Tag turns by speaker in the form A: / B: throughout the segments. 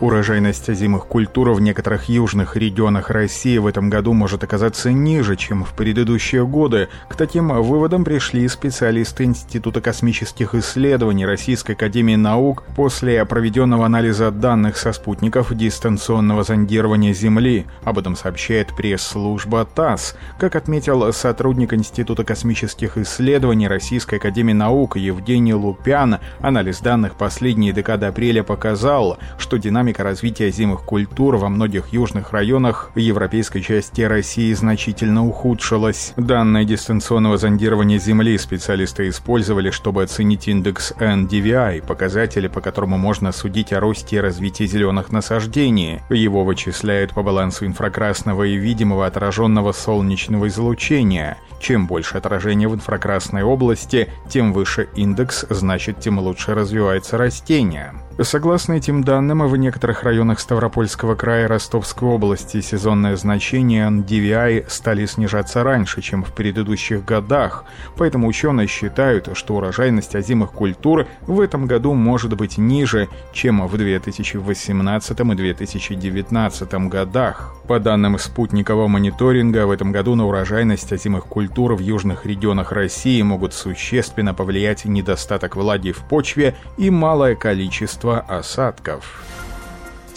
A: Урожайность озимых культур в некоторых южных регионах России в этом году может оказаться ниже, чем в предыдущие годы. К таким выводам пришли специалисты Института космических исследований Российской Академии Наук после проведенного анализа данных со спутников дистанционного зондирования Земли. Об этом сообщает пресс-служба ТАСС. Как отметил сотрудник Института космических исследований Российской Академии Наук Евгений Лупян, анализ данных последней декады апреля показал, что динамика динамика развития зимых культур во многих южных районах европейской части России значительно ухудшилась. Данные дистанционного зондирования Земли специалисты использовали, чтобы оценить индекс NDVI, показатели, по которому можно судить о росте и развитии зеленых насаждений. Его вычисляют по балансу инфракрасного и видимого отраженного солнечного излучения. Чем больше отражения в инфракрасной области, тем выше индекс, значит, тем лучше развивается растение. Согласно этим данным, в некоторых районах Ставропольского края Ростовской области сезонное значение NDVI стали снижаться раньше, чем в предыдущих годах, поэтому ученые считают, что урожайность озимых культур в этом году может быть ниже, чем в 2018 и 2019 годах. По данным спутникового мониторинга, в этом году на урожайность озимых культур в южных регионах России могут существенно повлиять недостаток влаги в почве и малое количество количество осадков.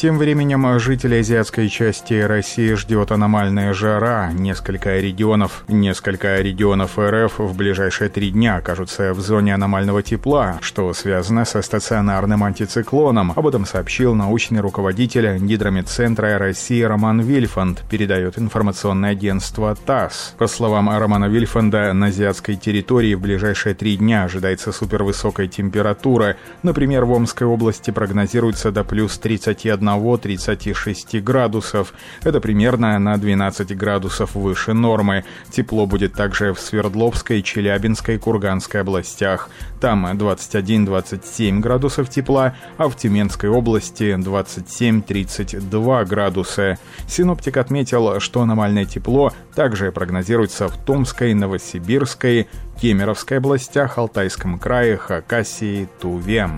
A: Тем временем жители азиатской части России ждет аномальная жара. Несколько регионов, несколько регионов РФ в ближайшие три дня окажутся в зоне аномального тепла, что связано со стационарным антициклоном. Об этом сообщил научный руководитель Гидромедцентра России Роман Вильфанд, передает информационное агентство ТАСС. По словам Романа Вильфанда, на азиатской территории в ближайшие три дня ожидается супервысокая температура. Например, в Омской области прогнозируется до плюс 31 1-36 градусов. Это примерно на 12 градусов выше нормы. Тепло будет также в Свердловской, Челябинской, Курганской областях. Там 21-27 градусов тепла, а в Тюменской области 27-32 градуса. Синоптик отметил, что аномальное тепло также прогнозируется в Томской, Новосибирской, Кемеровской областях, Алтайском крае, Хакасии, Туве.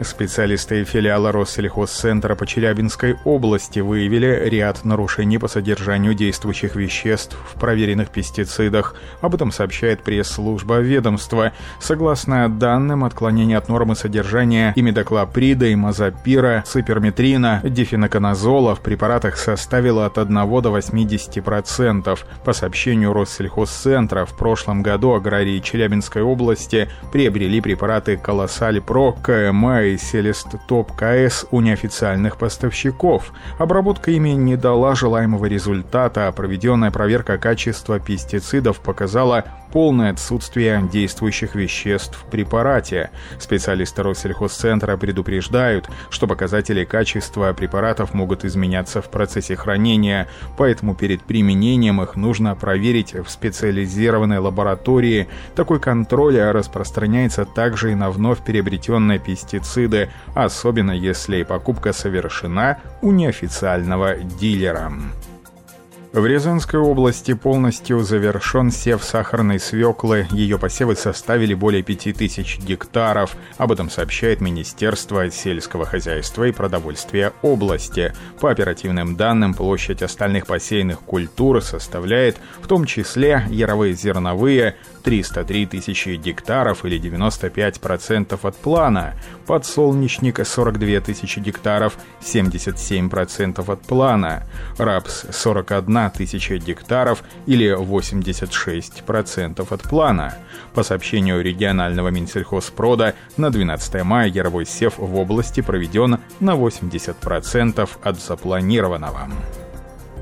A: Специалисты филиала Россельхозцентра по Челябинской области выявили ряд нарушений по содержанию действующих веществ в проверенных пестицидах. Об этом сообщает пресс-служба ведомства. Согласно данным, отклонение от нормы содержания имидоклоприда, имазопира, циперметрина, дифеноконазола в препаратах составило от 1 до 80%. По сообщению Россельхозцентра, в прошлом году аграрии Челябинской области приобрели препараты Колоссаль Про, КМА и Селест Топ КС у неофициальных поставщиков. Обработка ими не дала желаемого результата, а проведенная проверка качества пестицидов показала полное отсутствие действующих веществ в препарате. Специалисты Россельхозцентра предупреждают, что показатели качества препаратов могут изменяться в процессе хранения, поэтому перед применением их нужно проверить в специализированной лаборатории. Такой контроль распространяется также и на вновь приобретенные пестициды особенно если покупка совершена у неофициального дилера. В Рязанской области полностью завершен сев сахарной свеклы. Ее посевы составили более 5000 гектаров. Об этом сообщает Министерство сельского хозяйства и продовольствия области. По оперативным данным, площадь остальных посеянных культур составляет, в том числе яровые зерновые, 303 тысячи гектаров или 95% от плана, подсолнечник 42 тысячи гектаров, 77% от плана, рапс 41 тысяча гектаров или 86% от плана. По сообщению регионального Минсельхозпрода, на 12 мая яровой сев в области проведен на 80% от запланированного.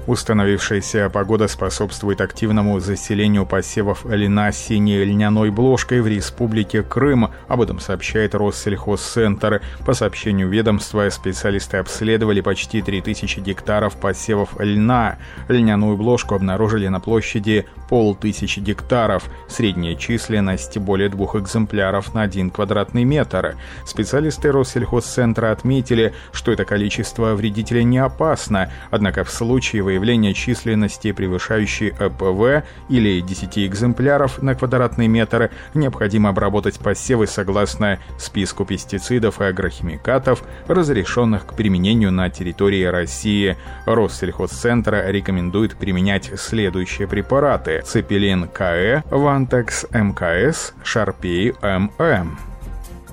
A: Установившаяся погода способствует активному заселению посевов льна синей льняной бложкой в Республике Крым. Об этом сообщает Россельхозцентр. По сообщению ведомства, специалисты обследовали почти 3000 гектаров посевов льна. Льняную бложку обнаружили на площади полтысячи гектаров. Средняя численность более двух экземпляров на один квадратный метр. Специалисты Россельхозцентра отметили, что это количество вредителя не опасно, однако в случае выявления численности, превышающей ЭПВ или 10 экземпляров на квадратный метр, необходимо обработать посевы согласно списку пестицидов и агрохимикатов, разрешенных к применению на территории России. Россельхозцентр рекомендует применять следующие препараты. Цепелин КЭ, Вантекс МКС, Шарпей ММ.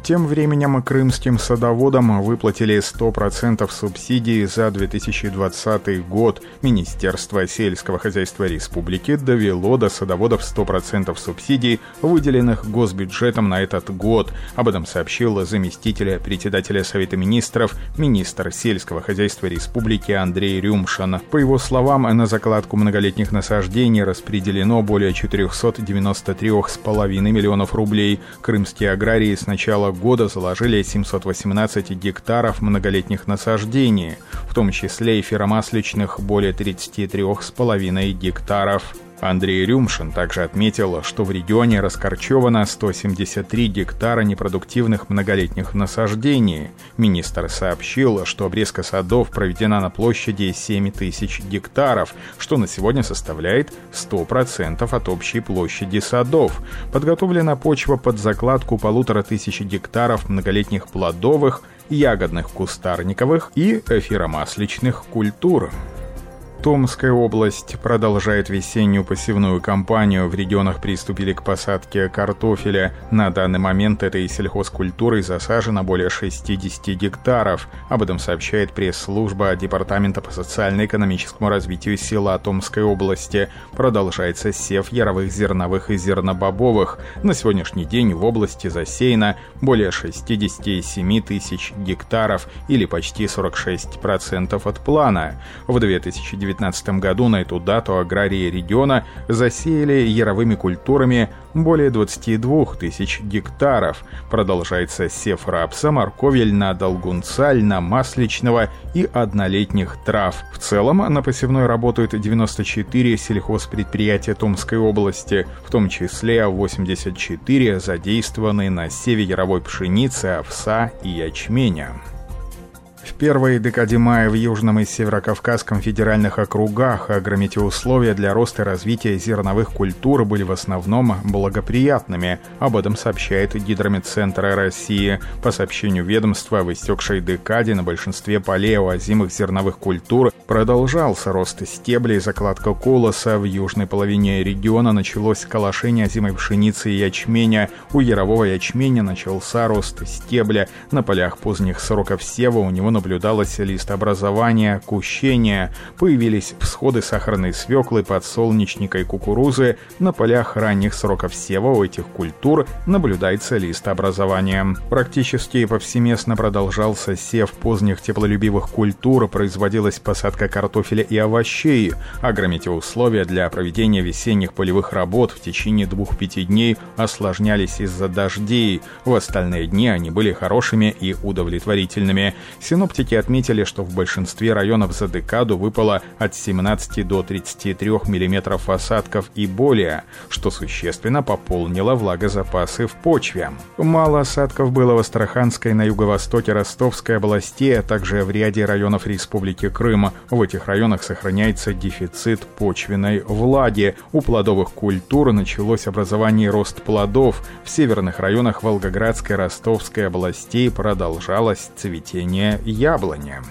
A: Тем временем крымским садоводам выплатили 100% субсидий за 2020 год. Министерство сельского хозяйства республики довело до садоводов 100% субсидий, выделенных госбюджетом на этот год. Об этом сообщил заместитель председателя Совета министров, министр сельского хозяйства республики Андрей Рюмшин. По его словам, на закладку многолетних насаждений распределено более 493,5 миллионов рублей. Крымские аграрии с начала года заложили 718 гектаров многолетних насаждений, в том числе эфиромасличных более 33,5 гектаров. Андрей Рюмшин также отметил, что в регионе раскорчевано 173 гектара непродуктивных многолетних насаждений. Министр сообщил, что обрезка садов проведена на площади 7 тысяч гектаров, что на сегодня составляет 100% от общей площади садов. Подготовлена почва под закладку полутора тысяч гектаров многолетних плодовых, ягодных кустарниковых и эфиромасличных культур. Томская область продолжает весеннюю посевную кампанию. В регионах приступили к посадке картофеля. На данный момент этой сельхозкультурой засажено более 60 гектаров. Об этом сообщает пресс-служба Департамента по социально-экономическому развитию села Томской области. Продолжается сев яровых зерновых и зернобобовых. На сегодняшний день в области засеяно более 67 тысяч гектаров или почти 46% от плана. В 2019 2019 году на эту дату аграрии региона засеяли яровыми культурами более 22 тысяч гектаров. Продолжается сев рапса, моркови, льна, долгунца, льна масличного и однолетних трав. В целом на посевной работают 94 сельхозпредприятия Томской области, в том числе 84 задействованы на севе яровой пшеницы, овса и ячменя. В первой декаде мая в Южном и Северокавказском федеральных округах агрометеоусловия для роста и развития зерновых культур были в основном благоприятными. Об этом сообщает Гидрометцентр России. По сообщению ведомства, в истекшей декаде на большинстве полей озимых зерновых культур продолжался рост стеблей, закладка колоса. В южной половине региона началось колошение озимой пшеницы и ячменя. У ярового ячменя начался рост стебля. На полях поздних сроков сева у него наблюдалось листообразование, кущение, появились всходы сахарной свеклы, подсолнечника и кукурузы, на полях ранних сроков сева у этих культур наблюдается листообразование. Практически повсеместно продолжался сев поздних теплолюбивых культур, производилась посадка картофеля и овощей. Агрометеоусловия для проведения весенних полевых работ в течение двух-пяти дней осложнялись из-за дождей. В остальные дни они были хорошими и удовлетворительными. Синоптики отметили, что в большинстве районов за декаду выпало от 17 до 33 мм осадков и более, что существенно пополнило влагозапасы в почве. Мало осадков было в Астраханской, на юго-востоке Ростовской области, а также в ряде районов Республики Крым. В этих районах сохраняется дефицит почвенной влаги. У плодовых культур началось образование и рост плодов. В северных районах Волгоградской, Ростовской областей продолжалось цветение яблоня.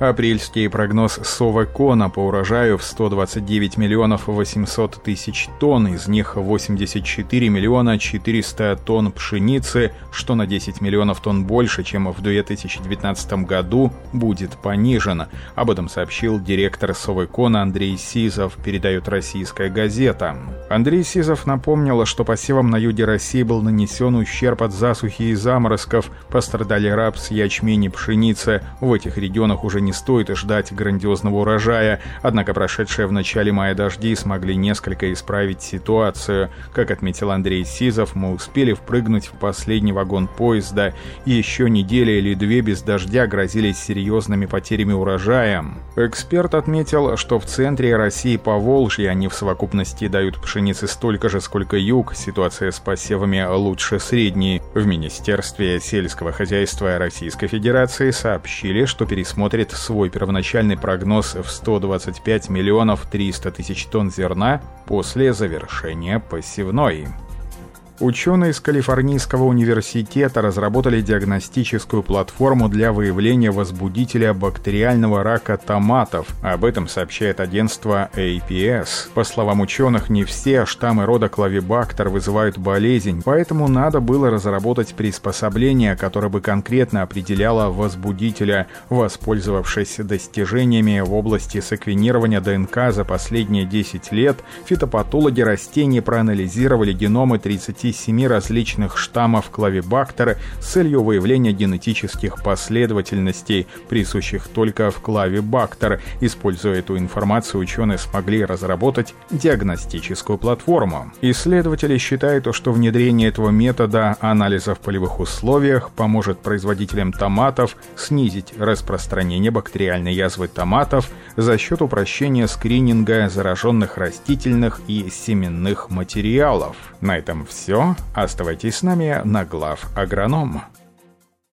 A: Апрельский прогноз Совекона по урожаю в 129 миллионов 800 тысяч тонн, из них 84 миллиона 400 тонн пшеницы, что на 10 миллионов тонн больше, чем в 2019 году, будет понижен. Об этом сообщил директор Совекона Андрей Сизов, передает российская газета. Андрей Сизов напомнил, что посевам на юге России был нанесен ущерб от засухи и заморозков, пострадали рапс, ячмень и пшеница. В этих регионах уже не стоит ждать грандиозного урожая, однако прошедшие в начале мая дожди смогли несколько исправить ситуацию. Как отметил Андрей Сизов, мы успели впрыгнуть в последний вагон поезда, и еще неделя или две без дождя грозились серьезными потерями урожая. Эксперт отметил, что в центре России по Волжье они в совокупности дают пшеницы столько же, сколько юг, ситуация с посевами лучше средней. В Министерстве сельского хозяйства Российской Федерации сообщили, что пересмотрят свой первоначальный прогноз в 125 миллионов 300 тысяч тонн зерна после завершения посевной. Ученые из Калифорнийского университета разработали диагностическую платформу для выявления возбудителя бактериального рака томатов. Об этом сообщает агентство APS. По словам ученых, не все штаммы рода клавибактер вызывают болезнь, поэтому надо было разработать приспособление, которое бы конкретно определяло возбудителя. Воспользовавшись достижениями в области секвенирования ДНК за последние 10 лет, фитопатологи растений проанализировали геномы 30 27 различных штаммов клавибактера с целью выявления генетических последовательностей, присущих только в клавибактер. Используя эту информацию, ученые смогли разработать диагностическую платформу. Исследователи считают, что внедрение этого метода анализа в полевых условиях поможет производителям томатов снизить распространение бактериальной язвы томатов за счет упрощения скрининга зараженных растительных и семенных материалов. На этом все все. Оставайтесь с нами на глав агроном.